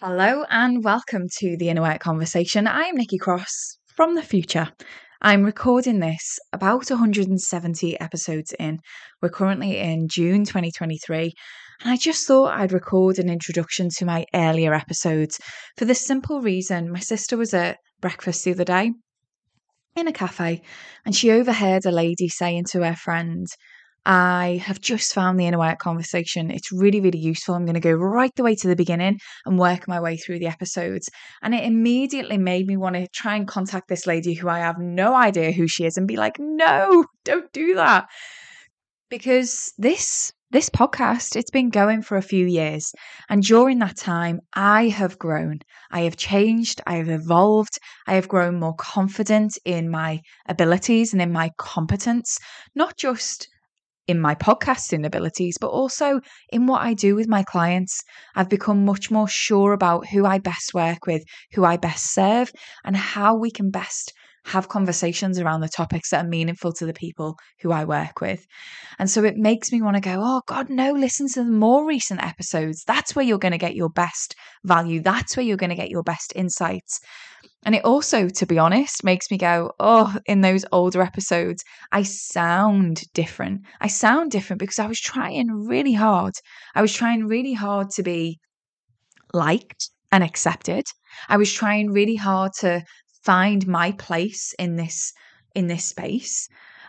Hello and welcome to the Inner Work Conversation. I am Nikki Cross from the future. I'm recording this about 170 episodes in. We're currently in June 2023, and I just thought I'd record an introduction to my earlier episodes for the simple reason my sister was at breakfast the other day in a cafe and she overheard a lady saying to her friend, I have just found the inner work conversation. It's really, really useful. I'm going to go right the way to the beginning and work my way through the episodes. And it immediately made me want to try and contact this lady who I have no idea who she is and be like, no, don't do that. Because this this podcast it's been going for a few years and during that time i have grown i have changed i have evolved i have grown more confident in my abilities and in my competence not just in my podcasting abilities, but also in what I do with my clients. I've become much more sure about who I best work with, who I best serve, and how we can best have conversations around the topics that are meaningful to the people who I work with. And so it makes me want to go, oh, God, no, listen to the more recent episodes. That's where you're going to get your best value. That's where you're going to get your best insights. And it also, to be honest, makes me go, oh, in those older episodes, I sound different. I sound different because I was trying really hard. I was trying really hard to be liked and accepted. I was trying really hard to find my place in this in this space.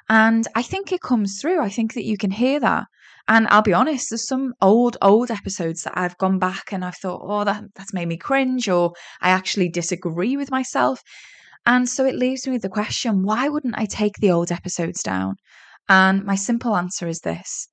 And I think it comes through. I think that you can hear that. And I'll be honest, there's some old, old episodes that I've gone back and I've thought, oh, that, that's made me cringe, or I actually disagree with myself. And so it leaves me with the question why wouldn't I take the old episodes down? And my simple answer is this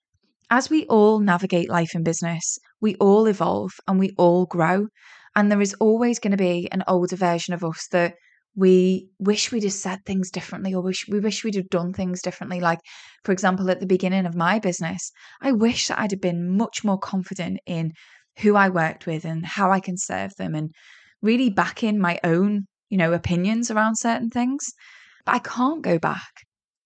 as we all navigate life and business, we all evolve and we all grow. And there is always going to be an older version of us that we wish we'd have said things differently or wish we wish we'd have done things differently. Like for example at the beginning of my business i wish that i'd have been much more confident in who i worked with and how i can serve them and really back in my own you know opinions around certain things. But i can't go back.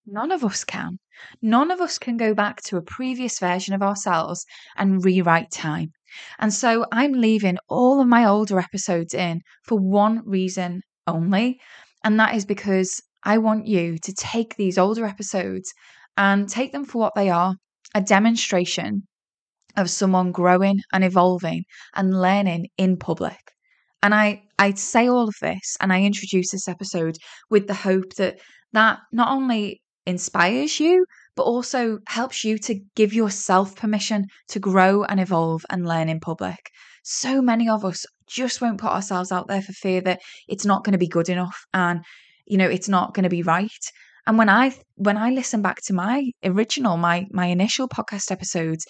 None of us can. None of us can go back to a previous version of ourselves and rewrite time. And so i'm leaving all of my older episodes in for one reason only. And that is because I want you to take these older episodes and take them for what they are a demonstration of someone growing and evolving and learning in public. And I, I say all of this and I introduce this episode with the hope that that not only inspires you, but also helps you to give yourself permission to grow and evolve and learn in public. So many of us just won't put ourselves out there for fear that it's not going to be good enough and you know it's not going to be right. And when i when i listen back to my original my my initial podcast episodes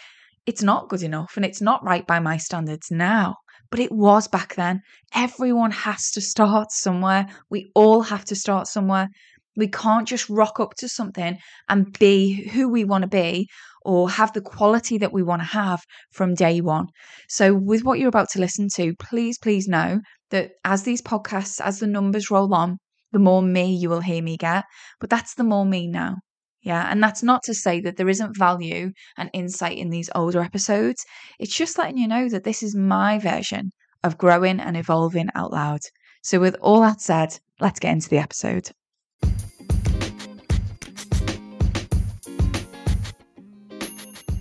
it's not good enough and it's not right by my standards now. But it was back then. Everyone has to start somewhere. We all have to start somewhere. We can't just rock up to something and be who we want to be or have the quality that we want to have from day one. So, with what you're about to listen to, please, please know that as these podcasts, as the numbers roll on, the more me you will hear me get. But that's the more me now. Yeah. And that's not to say that there isn't value and insight in these older episodes. It's just letting you know that this is my version of growing and evolving out loud. So, with all that said, let's get into the episode.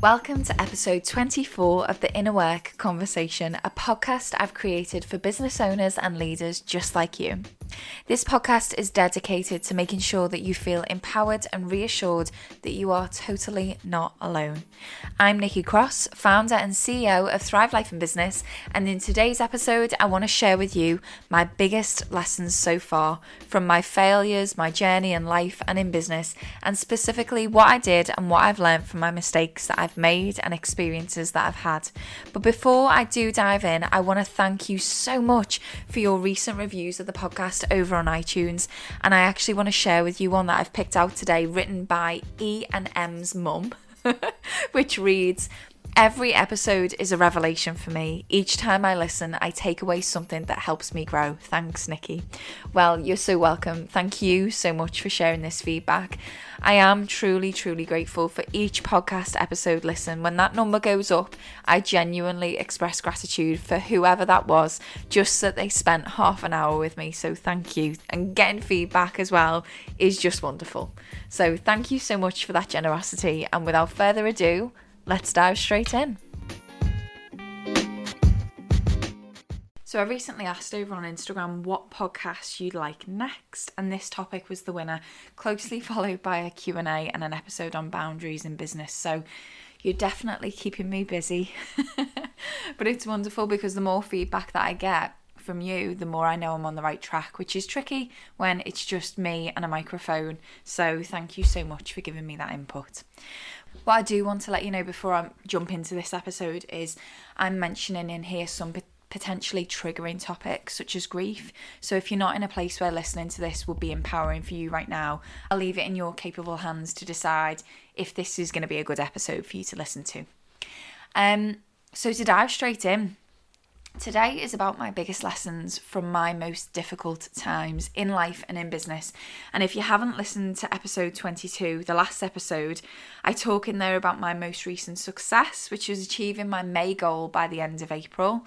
Welcome to episode 24 of the Inner Work Conversation, a podcast I've created for business owners and leaders just like you. This podcast is dedicated to making sure that you feel empowered and reassured that you are totally not alone. I'm Nikki Cross, founder and CEO of Thrive Life and Business, and in today's episode, I want to share with you my biggest lessons so far from my failures, my journey in life and in business, and specifically what I did and what I've learned from my mistakes that I've made and experiences that I've had. But before I do dive in, I want to thank you so much for your recent reviews of the podcast over on iTunes, and I actually want to share with you one that I've picked out today, written by E and M's mum, which reads. Every episode is a revelation for me. Each time I listen, I take away something that helps me grow. Thanks, Nikki. Well, you're so welcome. Thank you so much for sharing this feedback. I am truly, truly grateful for each podcast episode listen. When that number goes up, I genuinely express gratitude for whoever that was, just that they spent half an hour with me. So thank you. And getting feedback as well is just wonderful. So thank you so much for that generosity. And without further ado, let's dive straight in. So I recently asked over on Instagram what podcast you'd like next and this topic was the winner, closely followed by a Q&A and an episode on boundaries in business. So you're definitely keeping me busy. but it's wonderful because the more feedback that I get from you, the more I know I'm on the right track, which is tricky when it's just me and a microphone. So thank you so much for giving me that input. What I do want to let you know before I jump into this episode is I'm mentioning in here some potentially triggering topics such as grief. So if you're not in a place where listening to this would be empowering for you right now, I'll leave it in your capable hands to decide if this is going to be a good episode for you to listen to. Um so to dive straight in, Today is about my biggest lessons from my most difficult times in life and in business. And if you haven't listened to episode 22, the last episode, I talk in there about my most recent success, which was achieving my May goal by the end of April.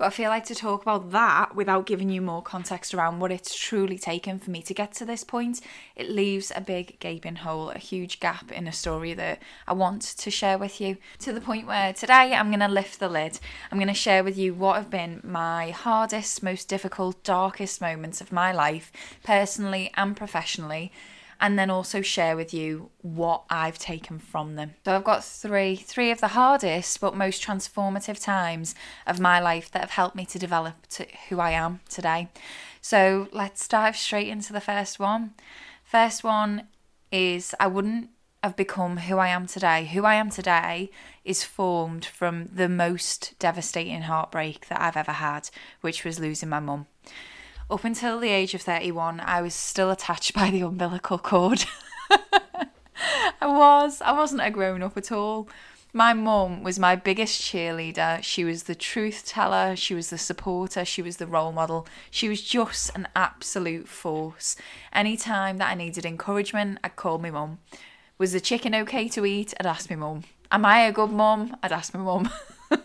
But I feel like to talk about that without giving you more context around what it's truly taken for me to get to this point, it leaves a big gaping hole, a huge gap in a story that I want to share with you. To the point where today I'm going to lift the lid. I'm going to share with you what have been my hardest, most difficult, darkest moments of my life, personally and professionally and then also share with you what I've taken from them. So I've got three, three of the hardest but most transformative times of my life that have helped me to develop to who I am today. So let's dive straight into the first one. First one is I wouldn't have become who I am today. Who I am today is formed from the most devastating heartbreak that I've ever had, which was losing my mum up until the age of 31, I was still attached by the umbilical cord. I was. I wasn't a grown up at all. My mum was my biggest cheerleader. She was the truth teller, she was the supporter, she was the role model. She was just an absolute force. Anytime that I needed encouragement, I'd call my mum. Was the chicken okay to eat? I'd ask my mum. Am I a good mum? I'd ask my mum.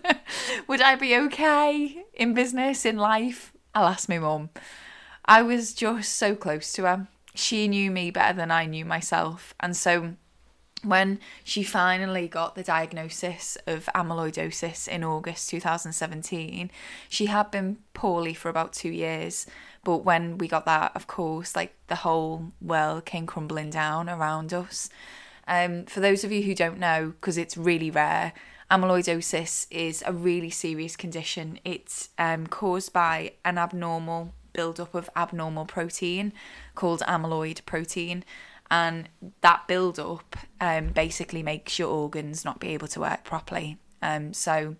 Would I be okay in business, in life? I'll ask my mum. I was just so close to her. She knew me better than I knew myself. And so when she finally got the diagnosis of amyloidosis in August 2017, she had been poorly for about two years. But when we got that, of course, like the whole world came crumbling down around us. Um, for those of you who don't know, because it's really rare, amyloidosis is a really serious condition. It's um, caused by an abnormal buildup of abnormal protein called amyloid protein. And that buildup um, basically makes your organs not be able to work properly. Um, so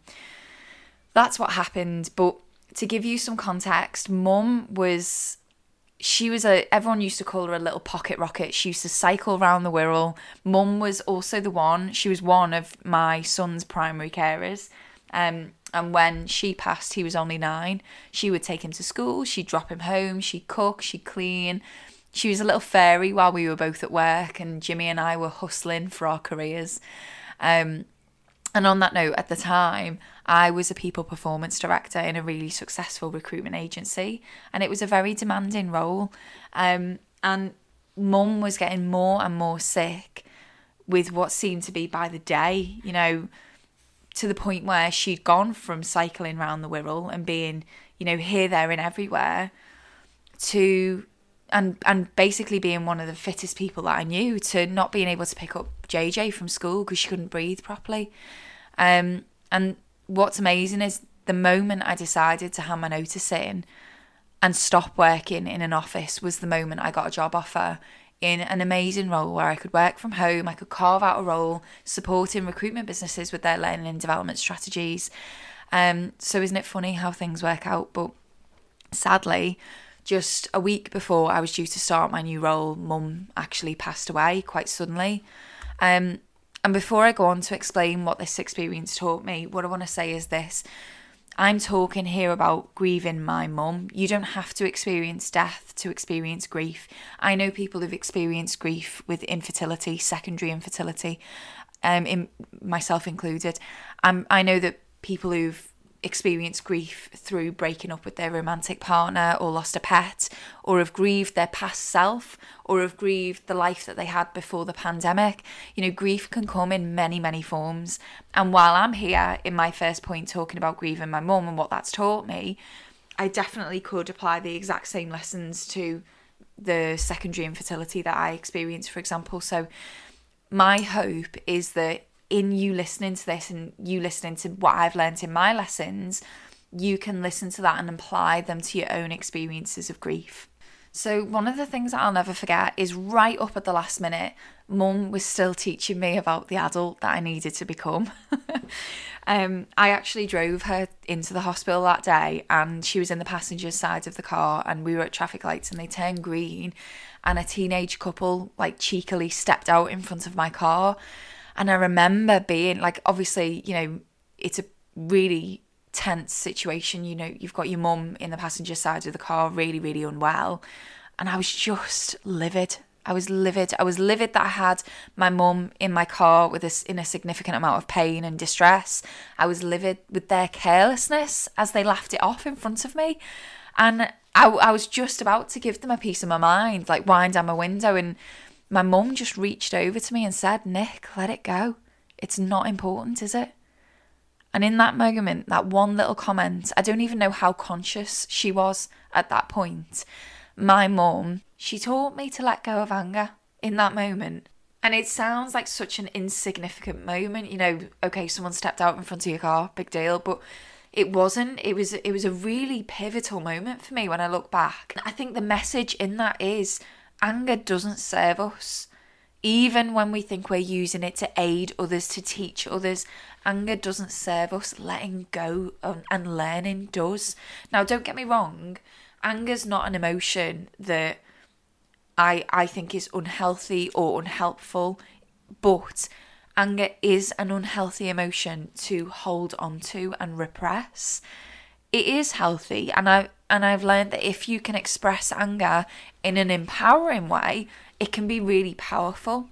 that's what happened. But to give you some context, mum was she was a everyone used to call her a little pocket rocket. She used to cycle around the wirral mum was also the one she was one of my son's primary carers. Um, and when she passed he was only nine. She would take him to school she'd drop him home she'd cook she'd clean. She was a little fairy while we were both at work and jimmy and i were hustling for our careers. Um, and on that note, at the time, I was a people performance director in a really successful recruitment agency, and it was a very demanding role. Um, and mum was getting more and more sick with what seemed to be by the day, you know, to the point where she'd gone from cycling around the Wirral and being, you know, here, there, and everywhere to and and basically being one of the fittest people that I knew to not being able to pick up JJ from school because she couldn't breathe properly. Um, and what's amazing is the moment I decided to hand my notice in and stop working in an office was the moment I got a job offer in an amazing role where I could work from home, I could carve out a role supporting recruitment businesses with their learning and development strategies. Um, so isn't it funny how things work out? But sadly, just a week before I was due to start my new role, mum actually passed away quite suddenly. Um, And before I go on to explain what this experience taught me, what I want to say is this. I'm talking here about grieving my mum. You don't have to experience death to experience grief. I know people who've experienced grief with infertility, secondary infertility, um, in myself included. Um, I know that people who've experienced grief through breaking up with their romantic partner or lost a pet or have grieved their past self or have grieved the life that they had before the pandemic. You know, grief can come in many, many forms. And while I'm here in my first point talking about grieving my mum and what that's taught me, I definitely could apply the exact same lessons to the secondary infertility that I experienced, for example. So, my hope is that in you listening to this and you listening to what I've learned in my lessons, you can listen to that and apply them to your own experiences of grief. So, one of the things that I'll never forget is right up at the last minute, mum was still teaching me about the adult that I needed to become. um, I actually drove her into the hospital that day, and she was in the passenger side of the car, and we were at traffic lights, and they turned green, and a teenage couple like cheekily stepped out in front of my car. And I remember being like, obviously, you know, it's a really tense situation. You know, you've got your mum in the passenger side of the car, really, really unwell. And I was just livid. I was livid. I was livid that I had my mum in my car with this in a significant amount of pain and distress. I was livid with their carelessness as they laughed it off in front of me. And I, I was just about to give them a piece of my mind, like wind down my window and my mum just reached over to me and said, Nick, let it go. It's not important, is it? And in that moment, that one little comment, I don't even know how conscious she was at that point. My mum, she taught me to let go of anger in that moment. And it sounds like such an insignificant moment, you know, okay, someone stepped out in front of your car, big deal, but it wasn't. It was it was a really pivotal moment for me when I look back. I think the message in that is anger doesn't serve us. Even when we think we're using it to aid others, to teach others, anger doesn't serve us. Letting go and learning does. Now, don't get me wrong, anger's not an emotion that I, I think is unhealthy or unhelpful, but anger is an unhealthy emotion to hold on to and repress. It is healthy, and I and I've learned that if you can express anger in an empowering way, it can be really powerful.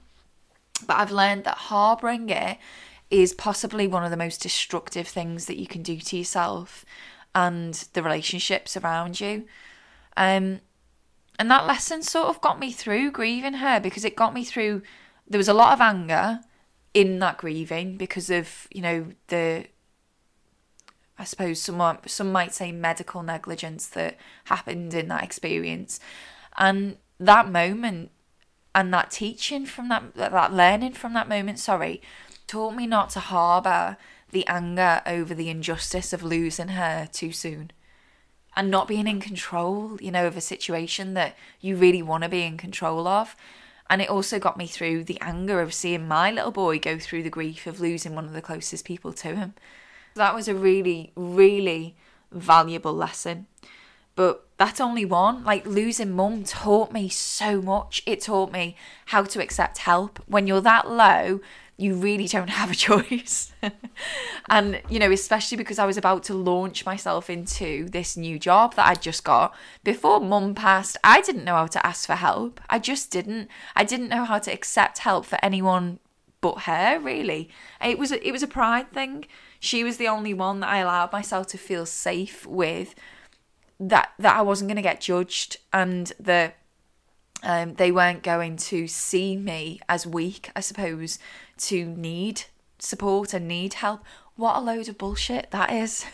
But I've learned that harboring it is possibly one of the most destructive things that you can do to yourself and the relationships around you. Um, and that lesson sort of got me through grieving her because it got me through. There was a lot of anger in that grieving because of you know the I suppose some some might say medical negligence that happened in that experience, and that moment and that teaching from that that learning from that moment, sorry, taught me not to harbour the anger over the injustice of losing her too soon and not being in control, you know, of a situation that you really want to be in control of. And it also got me through the anger of seeing my little boy go through the grief of losing one of the closest people to him. That was a really, really valuable lesson. But that's only one. Like losing mum taught me so much. It taught me how to accept help. When you're that low, you really don't have a choice. and, you know, especially because I was about to launch myself into this new job that I'd just got. Before mum passed, I didn't know how to ask for help. I just didn't. I didn't know how to accept help for anyone but her, really. It was a, it was a pride thing she was the only one that I allowed myself to feel safe with that that I wasn't going to get judged and that um, they weren't going to see me as weak, I suppose, to need support and need help. What a load of bullshit that is.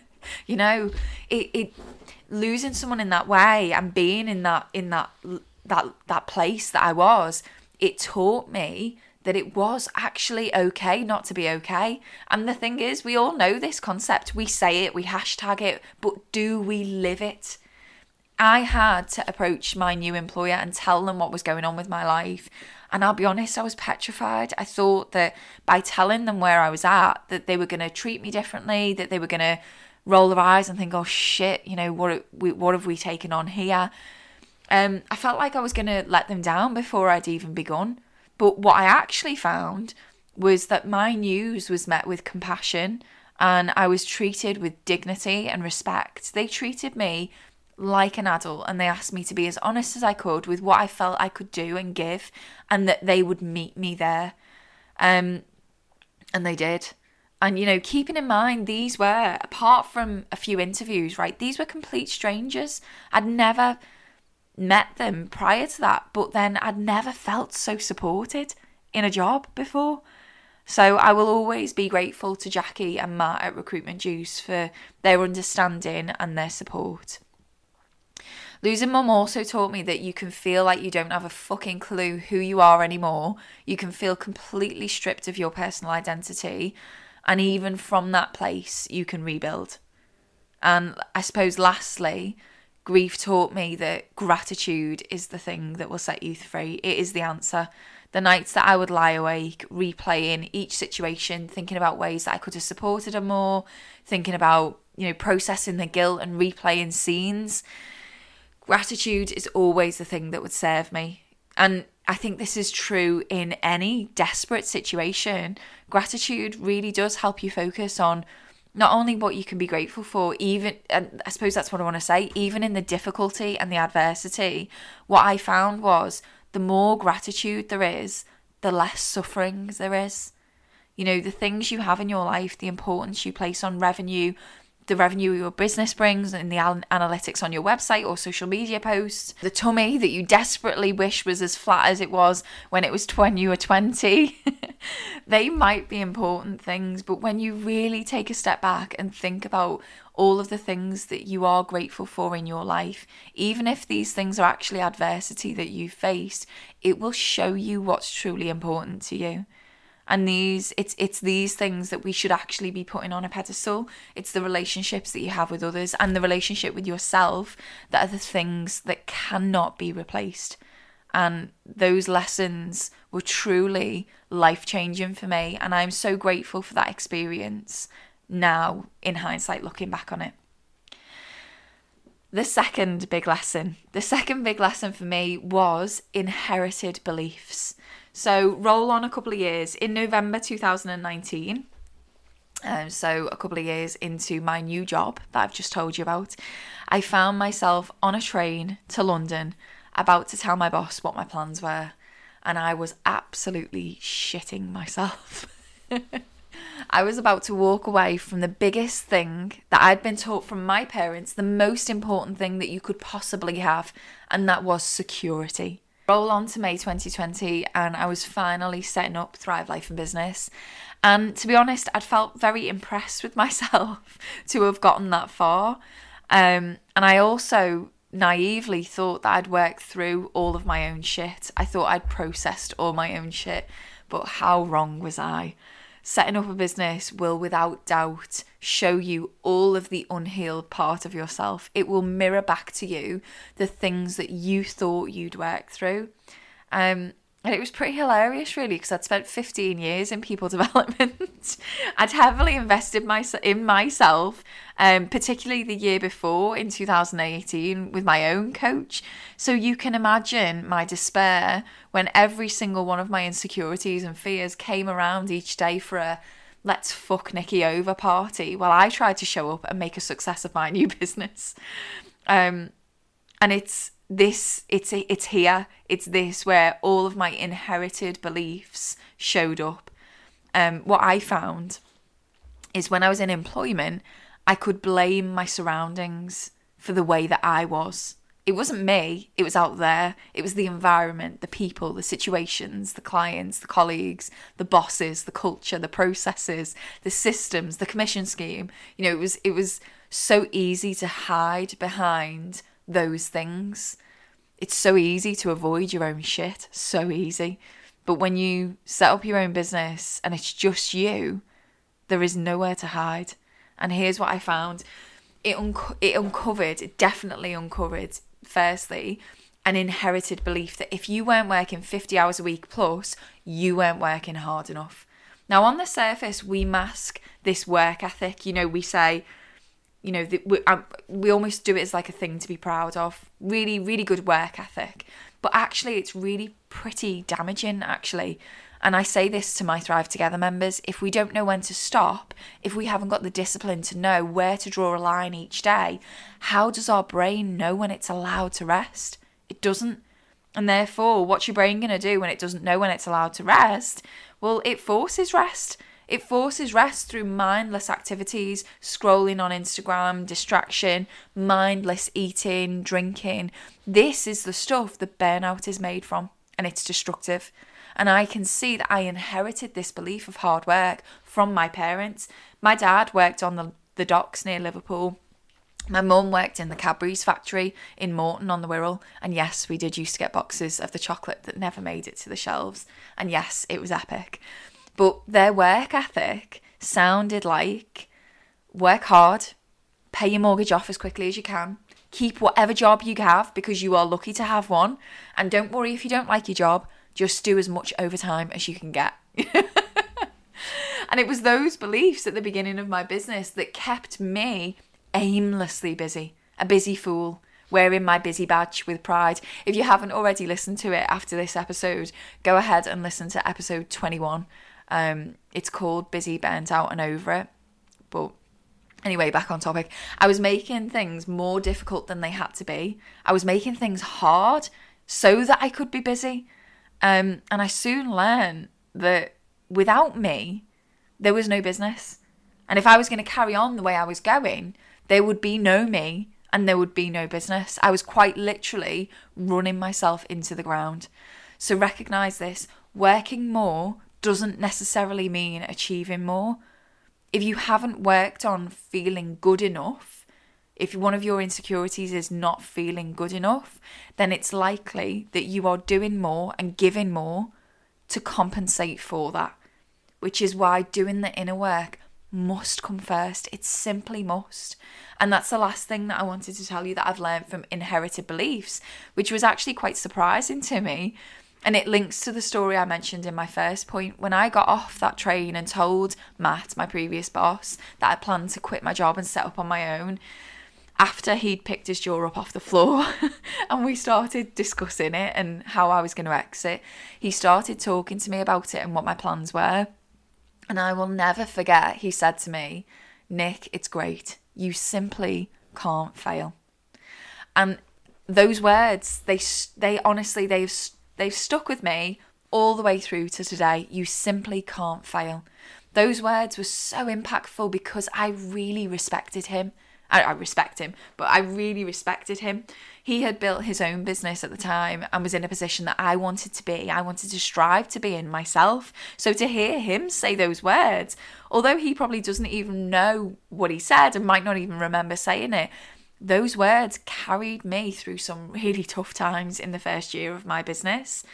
you know, it, it losing someone in that way and being in that in that that that place that I was, it taught me that it was actually okay not to be okay. And the thing is, we all know this concept. We say it, we hashtag it, but do we live it? I had to approach my new employer and tell them what was going on with my life. And I'll be honest, I was petrified. I thought that by telling them where I was at, that they were going to treat me differently, that they were going to roll their eyes and think, "Oh shit, you know what? What have we taken on here?" Um, I felt like I was going to let them down before I'd even begun. But what I actually found was that my news was met with compassion and I was treated with dignity and respect. They treated me like an adult and they asked me to be as honest as I could with what I felt I could do and give and that they would meet me there. Um and they did. And you know, keeping in mind these were apart from a few interviews, right? These were complete strangers. I'd never met them prior to that, but then I'd never felt so supported in a job before. So I will always be grateful to Jackie and Matt at Recruitment Juice for their understanding and their support. Losing mum also taught me that you can feel like you don't have a fucking clue who you are anymore. You can feel completely stripped of your personal identity. And even from that place, you can rebuild. And I suppose, lastly, grief taught me that gratitude is the thing that will set you free. It is the answer. The nights that I would lie awake, replaying each situation, thinking about ways that I could have supported her more, thinking about, you know, processing the guilt and replaying scenes Gratitude is always the thing that would serve me. And I think this is true in any desperate situation. Gratitude really does help you focus on not only what you can be grateful for, even, and I suppose that's what I want to say, even in the difficulty and the adversity, what I found was the more gratitude there is, the less suffering there is. You know, the things you have in your life, the importance you place on revenue, the revenue your business brings and the analytics on your website or social media posts, the tummy that you desperately wish was as flat as it was when it was when you were 20. they might be important things, but when you really take a step back and think about all of the things that you are grateful for in your life, even if these things are actually adversity that you faced, it will show you what's truly important to you and these it's it's these things that we should actually be putting on a pedestal. It's the relationships that you have with others and the relationship with yourself that are the things that cannot be replaced. And those lessons were truly life changing for me and i'm so grateful for that experience now in hindsight looking back on it. The second big lesson the second big lesson for me was inherited beliefs so roll on a couple of years. In November 2019, um, so a couple of years into my new job that I've just told you about, I found myself on a train to London about to tell my boss what my plans were. And I was absolutely shitting myself. I was about to walk away from the biggest thing that I'd been taught from my parents, the most important thing that you could possibly have, and that was security. Roll on to May 2020, and I was finally setting up Thrive Life and Business. And to be honest, I'd felt very impressed with myself to have gotten that far. Um, and I also naively thought that I'd worked through all of my own shit. I thought I'd processed all my own shit, but how wrong was I? setting up a business will without doubt show you all of the unhealed part of yourself. It will mirror back to you the things that you thought you'd work through. Um, and it was pretty hilarious, really, because I'd spent 15 years in people development. I'd heavily invested my, in myself, um, particularly the year before in 2018 with my own coach. So you can imagine my despair when every single one of my insecurities and fears came around each day for a let's fuck Nikki over party while I tried to show up and make a success of my new business. Um, and it's this it's it's here. It's this where all of my inherited beliefs showed up. Um what i found is when i was in employment i could blame my surroundings for the way that i was it wasn't me it was out there it was the environment the people the situations the clients the colleagues the bosses the culture the processes the systems the commission scheme you know it was it was so easy to hide behind those things. It's so easy to avoid your own shit, so easy. But when you set up your own business and it's just you, there is nowhere to hide. And here's what I found it, unco- it uncovered, it definitely uncovered, firstly, an inherited belief that if you weren't working 50 hours a week plus, you weren't working hard enough. Now, on the surface, we mask this work ethic. You know, we say, you know, we, um, we almost do it as like a thing to be proud of. Really, really good work ethic. But actually, it's really pretty damaging, actually. And I say this to my Thrive Together members if we don't know when to stop, if we haven't got the discipline to know where to draw a line each day, how does our brain know when it's allowed to rest? It doesn't. And therefore, what's your brain going to do when it doesn't know when it's allowed to rest? Well, it forces rest. It forces rest through mindless activities, scrolling on Instagram, distraction, mindless eating, drinking. This is the stuff that burnout is made from, and it's destructive. And I can see that I inherited this belief of hard work from my parents. My dad worked on the, the docks near Liverpool. My mum worked in the Cadbury's factory in Moreton on the Wirral, and yes, we did used to get boxes of the chocolate that never made it to the shelves. And yes, it was epic. But their work ethic sounded like work hard, pay your mortgage off as quickly as you can, keep whatever job you have because you are lucky to have one, and don't worry if you don't like your job, just do as much overtime as you can get. and it was those beliefs at the beginning of my business that kept me aimlessly busy, a busy fool, wearing my busy badge with pride. If you haven't already listened to it after this episode, go ahead and listen to episode 21. Um, it's called Busy, Burnt Out, and Over It. But anyway, back on topic. I was making things more difficult than they had to be. I was making things hard so that I could be busy. Um, and I soon learned that without me, there was no business. And if I was going to carry on the way I was going, there would be no me and there would be no business. I was quite literally running myself into the ground. So recognize this working more doesn't necessarily mean achieving more. If you haven't worked on feeling good enough, if one of your insecurities is not feeling good enough, then it's likely that you are doing more and giving more to compensate for that. Which is why doing the inner work must come first. It simply must. And that's the last thing that I wanted to tell you that I've learned from inherited beliefs, which was actually quite surprising to me. And it links to the story I mentioned in my first point. When I got off that train and told Matt, my previous boss, that I planned to quit my job and set up on my own, after he'd picked his jaw up off the floor and we started discussing it and how I was going to exit, he started talking to me about it and what my plans were. And I will never forget, he said to me, Nick, it's great. You simply can't fail. And those words, they they honestly they've they've stuck with me all the way through to today. You simply can't fail. Those words were so impactful because I really respected him. I, I respect him, but I really respected him. He had built his own business at the time and was in a position that I wanted to be. I wanted to strive to be in myself. So to hear him say those words, although he probably doesn't even know what he said and might not even remember saying it, those words carried me through some really tough times in the first year of my business.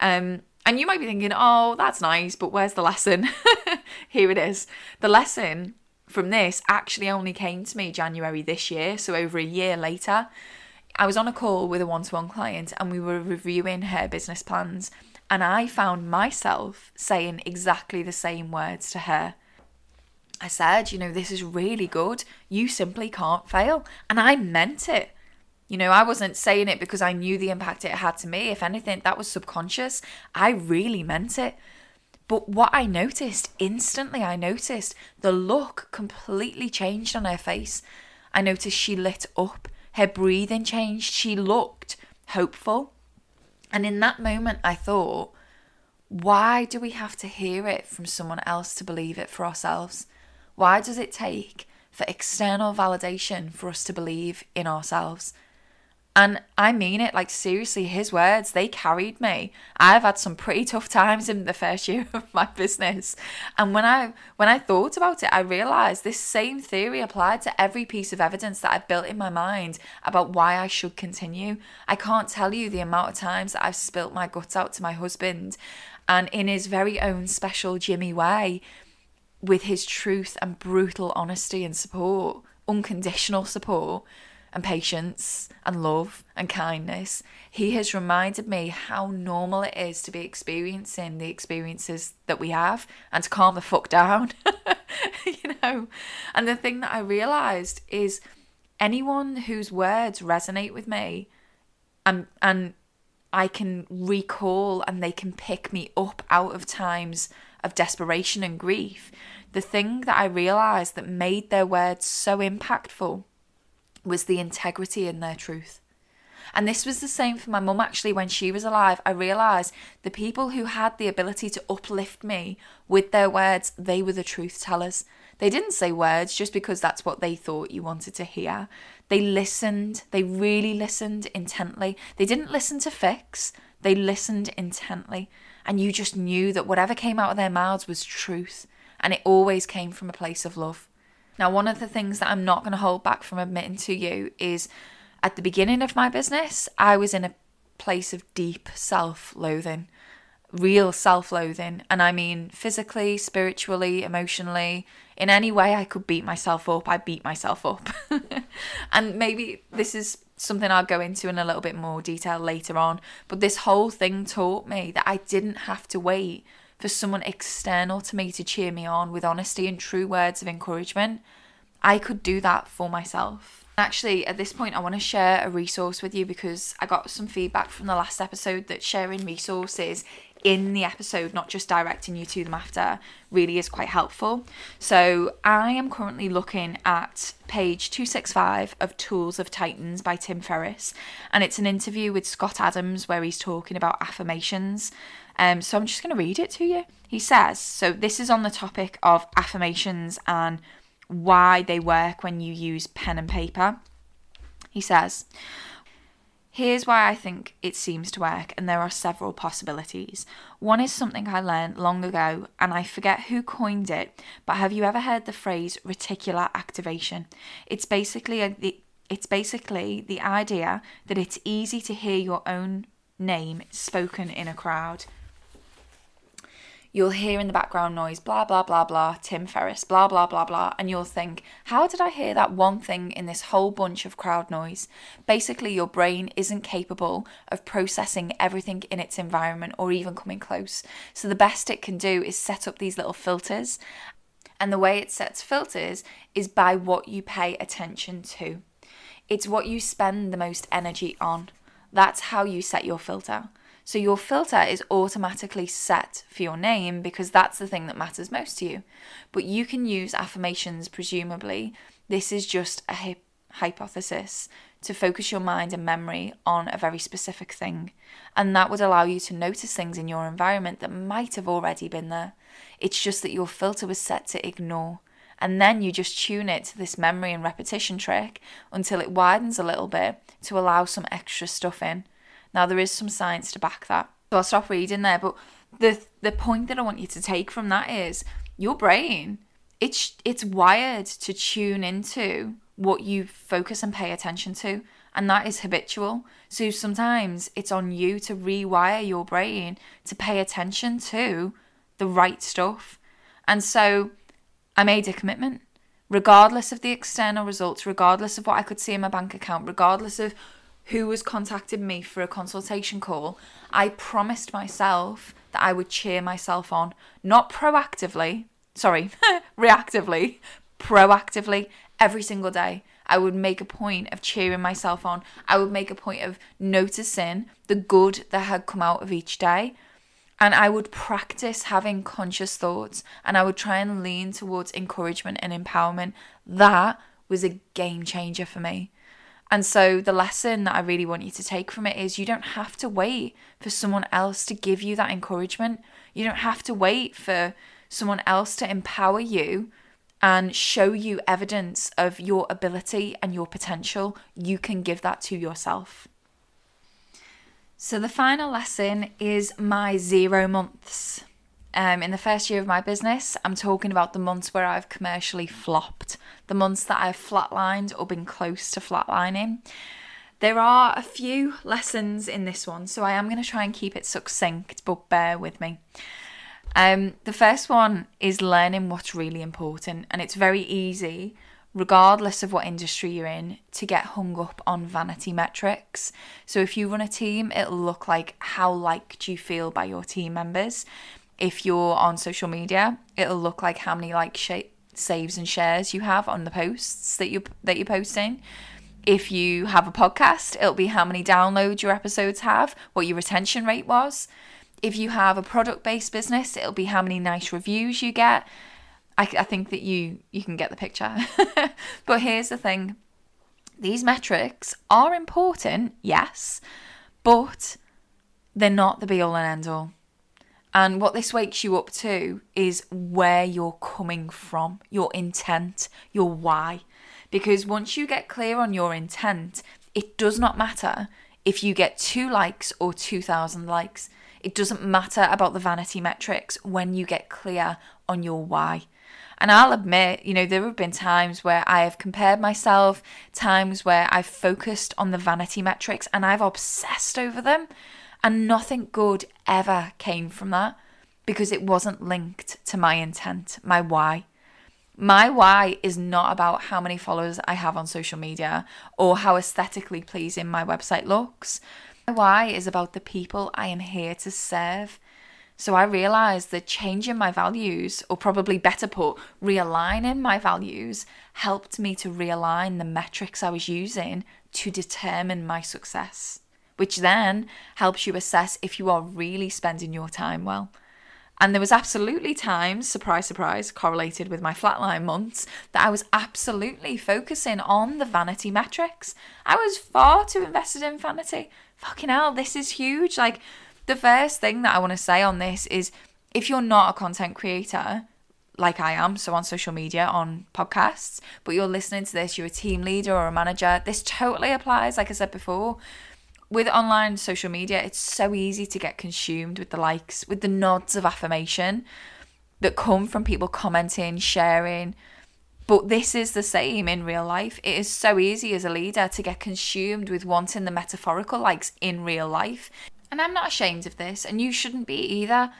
Um, and you might be thinking, oh, that's nice, but where's the lesson? Here it is. The lesson from this actually only came to me January this year, so over a year later. I was on a call with a one to one client and we were reviewing her business plans, and I found myself saying exactly the same words to her. I said, you know, this is really good. You simply can't fail. And I meant it. You know, I wasn't saying it because I knew the impact it had to me. If anything, that was subconscious. I really meant it. But what I noticed, instantly, I noticed the look completely changed on her face. I noticed she lit up, her breathing changed, she looked hopeful. And in that moment, I thought, why do we have to hear it from someone else to believe it for ourselves? Why does it take for external validation for us to believe in ourselves? And I mean it, like seriously, his words, they carried me. I've had some pretty tough times in the first year of my business. And when I when I thought about it, I realized this same theory applied to every piece of evidence that I've built in my mind about why I should continue. I can't tell you the amount of times that I've spilt my guts out to my husband and in his very own special Jimmy way, with his truth and brutal honesty and support, unconditional support and patience and love and kindness, he has reminded me how normal it is to be experiencing the experiences that we have and to calm the fuck down. you know? And the thing that I realized is anyone whose words resonate with me and and I can recall and they can pick me up out of times of desperation and grief. The thing that I realized that made their words so impactful was the integrity in their truth. And this was the same for my mum actually when she was alive. I realised the people who had the ability to uplift me with their words, they were the truth tellers. They didn't say words just because that's what they thought you wanted to hear. They listened, they really listened intently. They didn't listen to fix, they listened intently. And you just knew that whatever came out of their mouths was truth. And it always came from a place of love. Now, one of the things that I'm not going to hold back from admitting to you is at the beginning of my business, I was in a place of deep self loathing, real self loathing. And I mean physically, spiritually, emotionally, in any way I could beat myself up, I beat myself up. and maybe this is something I'll go into in a little bit more detail later on. But this whole thing taught me that I didn't have to wait for someone external to me to cheer me on with honesty and true words of encouragement. I could do that for myself. Actually, at this point, I want to share a resource with you because I got some feedback from the last episode that sharing resources in the episode, not just directing you to them after, really is quite helpful. So, I am currently looking at page 265 of Tools of Titans by Tim Ferriss, and it's an interview with Scott Adams where he's talking about affirmations. Um, so, I'm just going to read it to you. He says, So, this is on the topic of affirmations and why they work when you use pen and paper. He says, Here's why I think it seems to work, and there are several possibilities. One is something I learned long ago, and I forget who coined it, but have you ever heard the phrase reticular activation? It's basically a, it's basically the idea that it's easy to hear your own name spoken in a crowd you'll hear in the background noise, blah, blah, blah, blah, Tim Ferriss, blah, blah, blah, blah, and you'll think, how did I hear that one thing in this whole bunch of crowd noise? Basically, your brain isn't capable of processing everything in its environment or even coming close. So, the best it can do is set up these little filters. And the way it sets filters is by what you pay attention to. It's what you spend the most energy on. That's how you set your filter. So your filter is automatically set for your name because that's the thing that matters most to you. But you can use affirmations, presumably. This is just a hypothesis to focus your mind and memory on a very specific thing. And that would allow you to notice things in your environment that might have already been there. It's just that your filter was set to ignore. And then you just tune it to this memory and repetition trick until it widens a little bit to allow some extra stuff in. Now there is some science to back that. So I'll stop reading there, but the the point that I want you to take from that is your brain it's it's wired to tune into what you focus and pay attention to and that is habitual so sometimes it's on you to rewire your brain to pay attention to the right stuff and so i made a commitment regardless of the external results regardless of what i could see in my bank account regardless of who was contacting me for a consultation call, I promised myself that I would cheer myself on, not proactively, sorry, reactively, proactively every single day. I would make a point of cheering myself on. I would make a point of noticing the good that had come out of each day. And I would practice having conscious thoughts and I would try and lean towards encouragement and empowerment. That was a game changer for me. And so, the lesson that I really want you to take from it is you don't have to wait for someone else to give you that encouragement. You don't have to wait for someone else to empower you and show you evidence of your ability and your potential. You can give that to yourself. So, the final lesson is my zero months. Um, in the first year of my business, I'm talking about the months where I've commercially flopped, the months that I've flatlined or been close to flatlining. There are a few lessons in this one, so I am going to try and keep it succinct, but bear with me. Um, the first one is learning what's really important, and it's very easy, regardless of what industry you're in, to get hung up on vanity metrics. So if you run a team, it'll look like how liked you feel by your team members if you're on social media, it'll look like how many like sh- saves and shares you have on the posts that you that you're posting. If you have a podcast, it'll be how many downloads your episodes have, what your retention rate was. If you have a product based business, it'll be how many nice reviews you get. I, I think that you you can get the picture. but here's the thing: these metrics are important, yes, but they're not the be all and end all. And what this wakes you up to is where you're coming from, your intent, your why. Because once you get clear on your intent, it does not matter if you get two likes or 2,000 likes. It doesn't matter about the vanity metrics when you get clear on your why. And I'll admit, you know, there have been times where I have compared myself, times where I've focused on the vanity metrics and I've obsessed over them. And nothing good ever came from that because it wasn't linked to my intent, my why. My why is not about how many followers I have on social media or how aesthetically pleasing my website looks. My why is about the people I am here to serve. So I realized that changing my values, or probably better put, realigning my values, helped me to realign the metrics I was using to determine my success which then helps you assess if you are really spending your time well. And there was absolutely times, surprise, surprise, correlated with my flatline months, that I was absolutely focusing on the vanity metrics. I was far too invested in vanity. Fucking hell, this is huge. Like, the first thing that I want to say on this is if you're not a content creator, like I am, so on social media, on podcasts, but you're listening to this, you're a team leader or a manager, this totally applies, like I said before with online social media, it's so easy to get consumed with the likes, with the nods of affirmation that come from people commenting, sharing. But this is the same in real life. It is so easy as a leader to get consumed with wanting the metaphorical likes in real life. And I'm not ashamed of this, and you shouldn't be either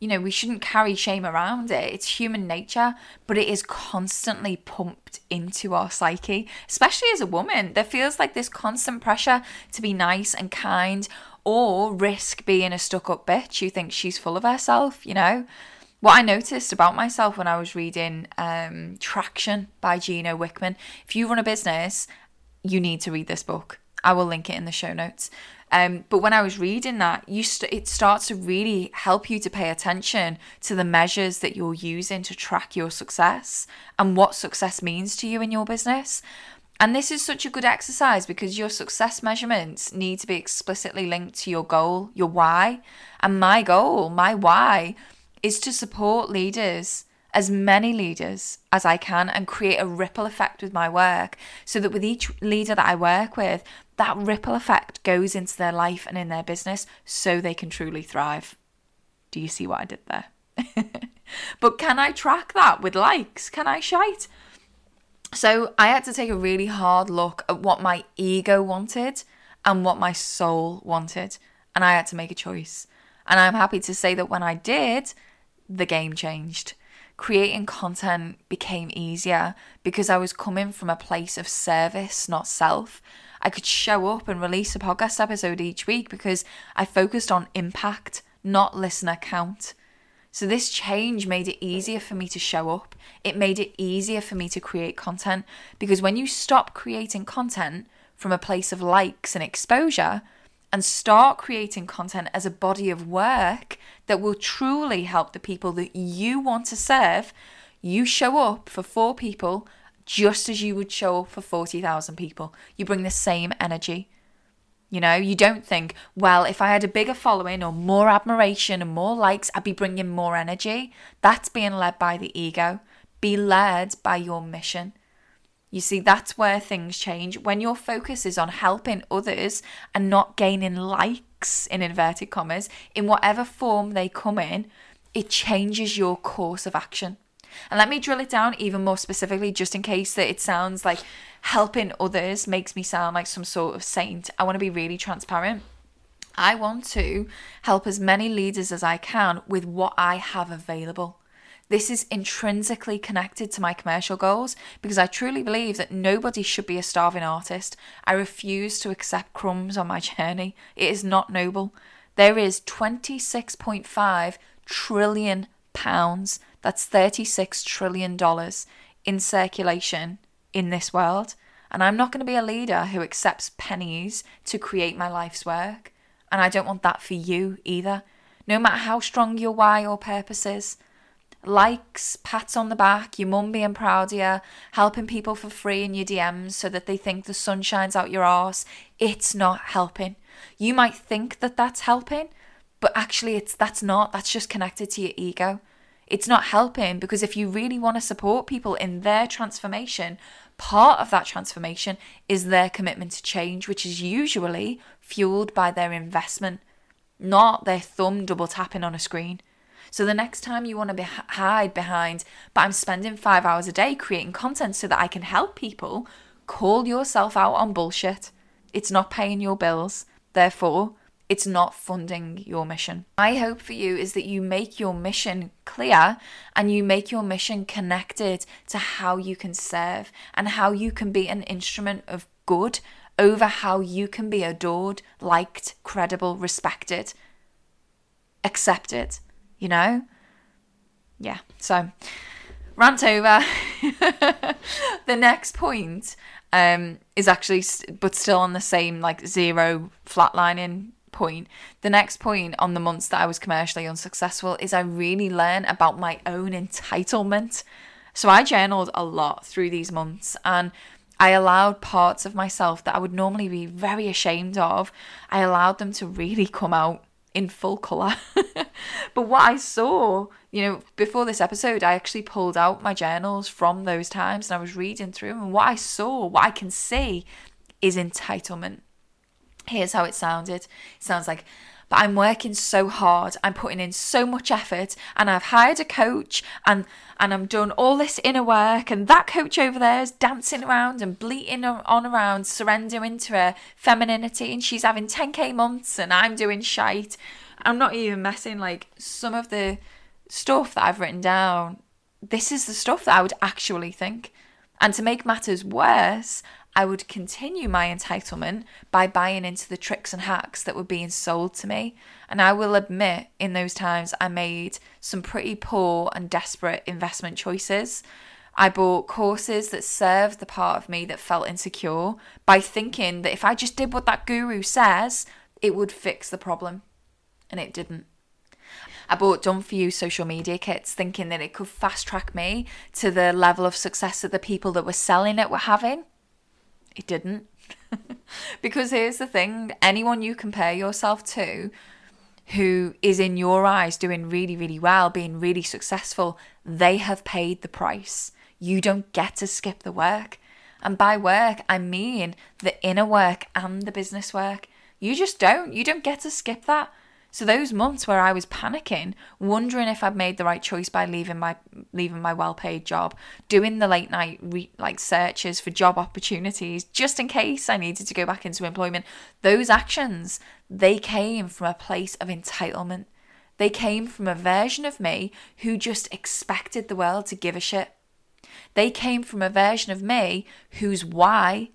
you know, we shouldn't carry shame around it. It's human nature, but it is constantly pumped into our psyche, especially as a woman. There feels like this constant pressure to be nice and kind or risk being a stuck up bitch who thinks she's full of herself, you know? What I noticed about myself when I was reading um, Traction by Gino Wickman, if you run a business, you need to read this book. I will link it in the show notes. Um, but when I was reading that, you st- it starts to really help you to pay attention to the measures that you're using to track your success and what success means to you in your business. And this is such a good exercise because your success measurements need to be explicitly linked to your goal, your why. And my goal, my why, is to support leaders as many leaders as I can and create a ripple effect with my work so that with each leader that I work with, that ripple effect goes into their life and in their business so they can truly thrive. Do you see what I did there? but can I track that with likes? Can I shite? So I had to take a really hard look at what my ego wanted and what my soul wanted. And I had to make a choice. And I'm happy to say that when I did, the game changed. Creating content became easier because I was coming from a place of service, not self. I could show up and release a podcast episode each week because I focused on impact, not listener count. So, this change made it easier for me to show up. It made it easier for me to create content because when you stop creating content from a place of likes and exposure and start creating content as a body of work that will truly help the people that you want to serve, you show up for four people just as you would show up for 40,000 people. You bring the same energy. You know, you don't think, well, if I had a bigger following or more admiration and more likes, I'd be bringing more energy. That's being led by the ego. Be led by your mission. You see, that's where things change. When your focus is on helping others and not gaining likes, in inverted commas, in whatever form they come in, it changes your course of action. And let me drill it down even more specifically, just in case that it sounds like helping others makes me sound like some sort of saint. I want to be really transparent. I want to help as many leaders as I can with what I have available. This is intrinsically connected to my commercial goals because I truly believe that nobody should be a starving artist. I refuse to accept crumbs on my journey. It is not noble. There is 26.5 trillion pounds that's $36 trillion in circulation in this world. And I'm not going to be a leader who accepts pennies to create my life's work. And I don't want that for you either. No matter how strong your why or purpose is, likes, pats on the back, your mum being proud of you, helping people for free in your DMs so that they think the sun shines out your arse, it's not helping. You might think that that's helping, but actually it's that's not. That's just connected to your ego. It's not helping because if you really want to support people in their transformation, part of that transformation is their commitment to change, which is usually fueled by their investment, not their thumb double tapping on a screen. So the next time you want to be hide behind, but I'm spending five hours a day creating content so that I can help people, call yourself out on bullshit. It's not paying your bills. Therefore, it's not funding your mission. My hope for you is that you make your mission clear and you make your mission connected to how you can serve and how you can be an instrument of good over how you can be adored, liked, credible, respected, accepted you know? Yeah, so rant over. the next point um, is actually, but still on the same like zero flatlining point. The next point on the months that I was commercially unsuccessful is I really learned about my own entitlement. So I journaled a lot through these months and I allowed parts of myself that I would normally be very ashamed of, I allowed them to really come out in full colour. but what I saw, you know, before this episode, I actually pulled out my journals from those times and I was reading through them. And what I saw, what I can see, is entitlement. Here's how it sounded it sounds like, but I'm working so hard, I'm putting in so much effort, and I've hired a coach and and I'm doing all this inner work, and that coach over there is dancing around and bleating on around, surrendering to her femininity, and she's having 10k months, and I'm doing shite. I'm not even messing like some of the stuff that I've written down. This is the stuff that I would actually think. And to make matters worse, I would continue my entitlement by buying into the tricks and hacks that were being sold to me. And I will admit, in those times, I made some pretty poor and desperate investment choices. I bought courses that served the part of me that felt insecure by thinking that if I just did what that guru says, it would fix the problem. And it didn't. I bought done for you social media kits thinking that it could fast track me to the level of success that the people that were selling it were having. It didn't. because here's the thing anyone you compare yourself to who is in your eyes doing really, really well, being really successful, they have paid the price. You don't get to skip the work. And by work, I mean the inner work and the business work. You just don't. You don't get to skip that. So those months where I was panicking, wondering if I'd made the right choice by leaving my leaving my well-paid job, doing the late night re- like searches for job opportunities just in case I needed to go back into employment, those actions, they came from a place of entitlement. They came from a version of me who just expected the world to give a shit. They came from a version of me whose why,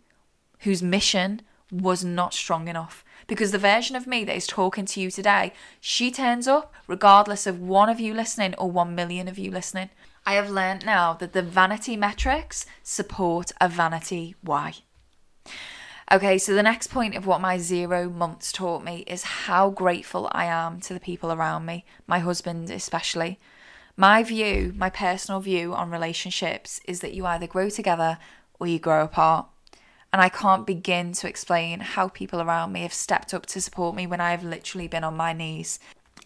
whose mission was not strong enough because the version of me that is talking to you today, she turns up regardless of one of you listening or one million of you listening. I have learned now that the vanity metrics support a vanity why. Okay, so the next point of what my zero months taught me is how grateful I am to the people around me, my husband especially. My view, my personal view on relationships is that you either grow together or you grow apart. And I can't begin to explain how people around me have stepped up to support me when I have literally been on my knees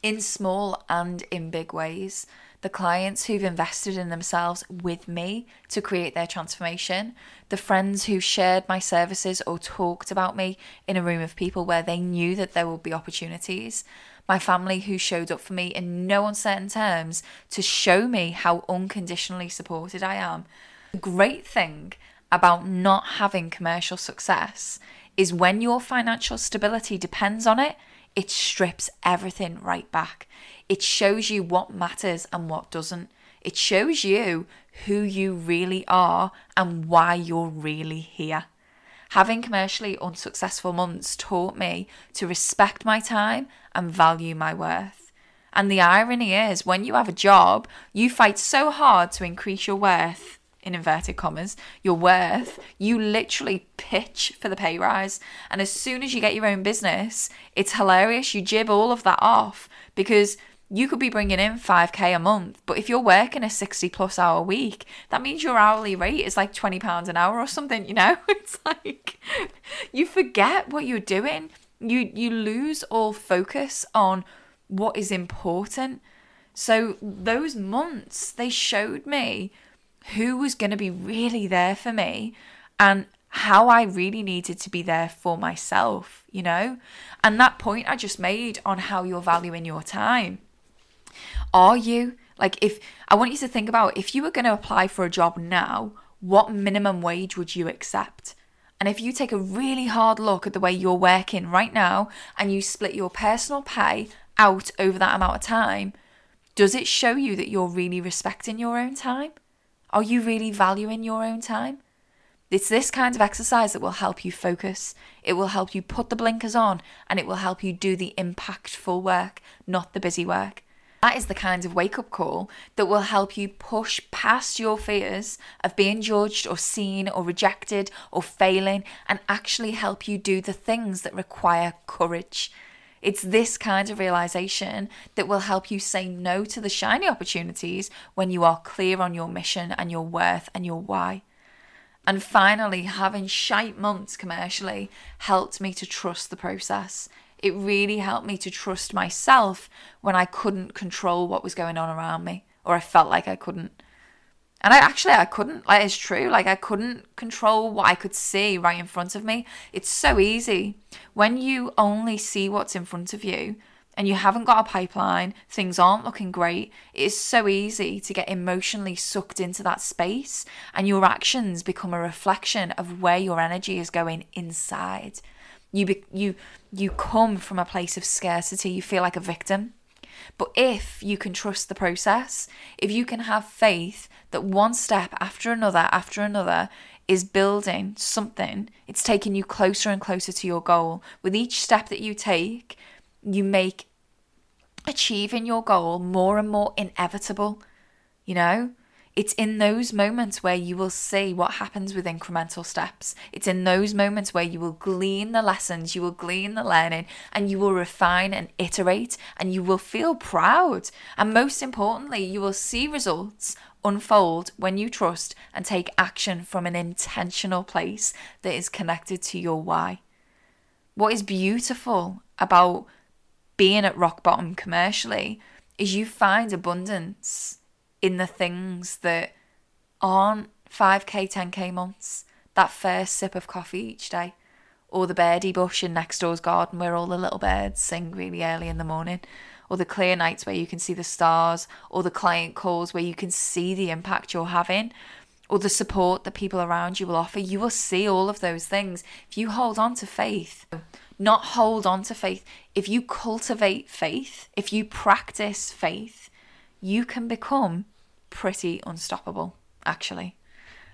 in small and in big ways. The clients who've invested in themselves with me to create their transformation, the friends who shared my services or talked about me in a room of people where they knew that there would be opportunities, my family who showed up for me in no uncertain terms to show me how unconditionally supported I am. The great thing about not having commercial success is when your financial stability depends on it, it strips everything right back. It shows you what matters and what doesn't. It shows you who you really are and why you're really here. Having commercially unsuccessful months taught me to respect my time and value my worth. And the irony is, when you have a job, you fight so hard to increase your worth in inverted commas, your worth, you literally pitch for the pay rise. And as soon as you get your own business, it's hilarious. You jib all of that off because you could be bringing in 5k a month, but if you're working a 60 plus hour week, that means your hourly rate is like 20 pounds an hour or something, you know? It's like you forget what you're doing. You you lose all focus on what is important. So those months they showed me who was going to be really there for me and how I really needed to be there for myself, you know? And that point I just made on how you're valuing your time. Are you? Like, if I want you to think about if you were going to apply for a job now, what minimum wage would you accept? And if you take a really hard look at the way you're working right now and you split your personal pay out over that amount of time, does it show you that you're really respecting your own time? Are you really valuing your own time? It's this kind of exercise that will help you focus. It will help you put the blinkers on and it will help you do the impactful work, not the busy work. That is the kind of wake up call that will help you push past your fears of being judged or seen or rejected or failing and actually help you do the things that require courage. It's this kind of realization that will help you say no to the shiny opportunities when you are clear on your mission and your worth and your why. And finally, having shite months commercially helped me to trust the process it really helped me to trust myself when I couldn't control what was going on around me, or I felt like I couldn't. And I actually I couldn't. Like it's true. Like I couldn't control what I could see right in front of me. It's so easy when you only see what's in front of you and you haven't got a pipeline, things aren't looking great. It is so easy to get emotionally sucked into that space and your actions become a reflection of where your energy is going inside. You be, you you come from a place of scarcity. You feel like a victim. But if you can trust the process, if you can have faith that one step after another after another is building something, it's taking you closer and closer to your goal. With each step that you take, you make achieving your goal more and more inevitable. You know, it's in those moments where you will see what happens with incremental steps. It's in those moments where you will glean the lessons, you will glean the learning, and you will refine and iterate, and you will feel proud. And most importantly, you will see results unfold when you trust and take action from an intentional place that is connected to your why. What is beautiful about being at rock bottom commercially is you find abundance in the things that aren't 5k, 10k months, that first sip of coffee each day, or the birdie bush in next door's garden where all the little birds sing really early in the morning, or the clear nights where you can see the stars, or the client calls where you can see the impact you're having, or the support that people around you will offer. You will see all of those things if you hold on to faith. Not hold on to faith. If you cultivate faith, if you practice faith, you can become pretty unstoppable, actually.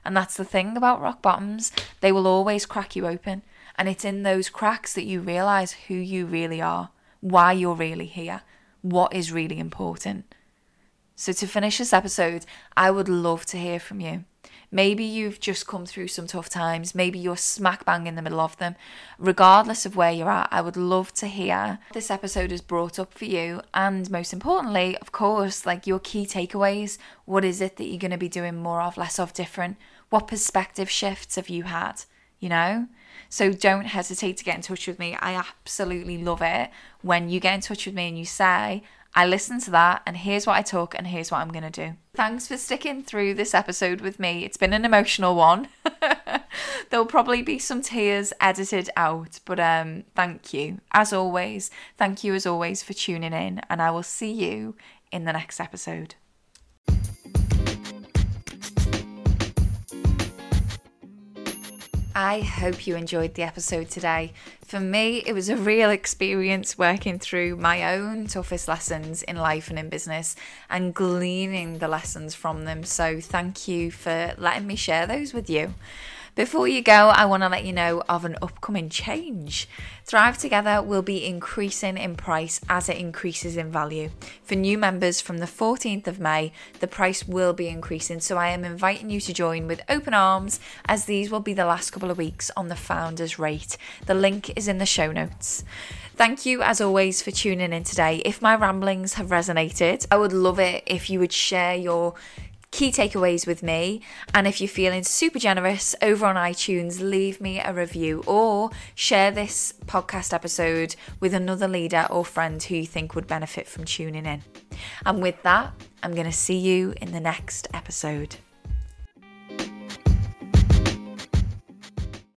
And that's the thing about rock bottoms, they will always crack you open. And it's in those cracks that you realize who you really are, why you're really here, what is really important. So, to finish this episode, I would love to hear from you. Maybe you've just come through some tough times. Maybe you're smack bang in the middle of them. Regardless of where you're at, I would love to hear this episode has brought up for you. And most importantly, of course, like your key takeaways. What is it that you're going to be doing more of, less of, different? What perspective shifts have you had? You know? So don't hesitate to get in touch with me. I absolutely love it when you get in touch with me and you say, I listened to that, and here's what I took, and here's what I'm going to do. Thanks for sticking through this episode with me. It's been an emotional one. There'll probably be some tears edited out, but um, thank you. As always, thank you as always for tuning in, and I will see you in the next episode. I hope you enjoyed the episode today. For me, it was a real experience working through my own toughest lessons in life and in business and gleaning the lessons from them. So, thank you for letting me share those with you. Before you go, I want to let you know of an upcoming change. Thrive Together will be increasing in price as it increases in value. For new members from the 14th of May, the price will be increasing, so I am inviting you to join with open arms as these will be the last couple of weeks on the founder's rate. The link is in the show notes. Thank you, as always, for tuning in today. If my ramblings have resonated, I would love it if you would share your key takeaways with me. And if you're feeling super generous over on iTunes, leave me a review or share this podcast episode with another leader or friend who you think would benefit from tuning in. And with that, I'm going to see you in the next episode.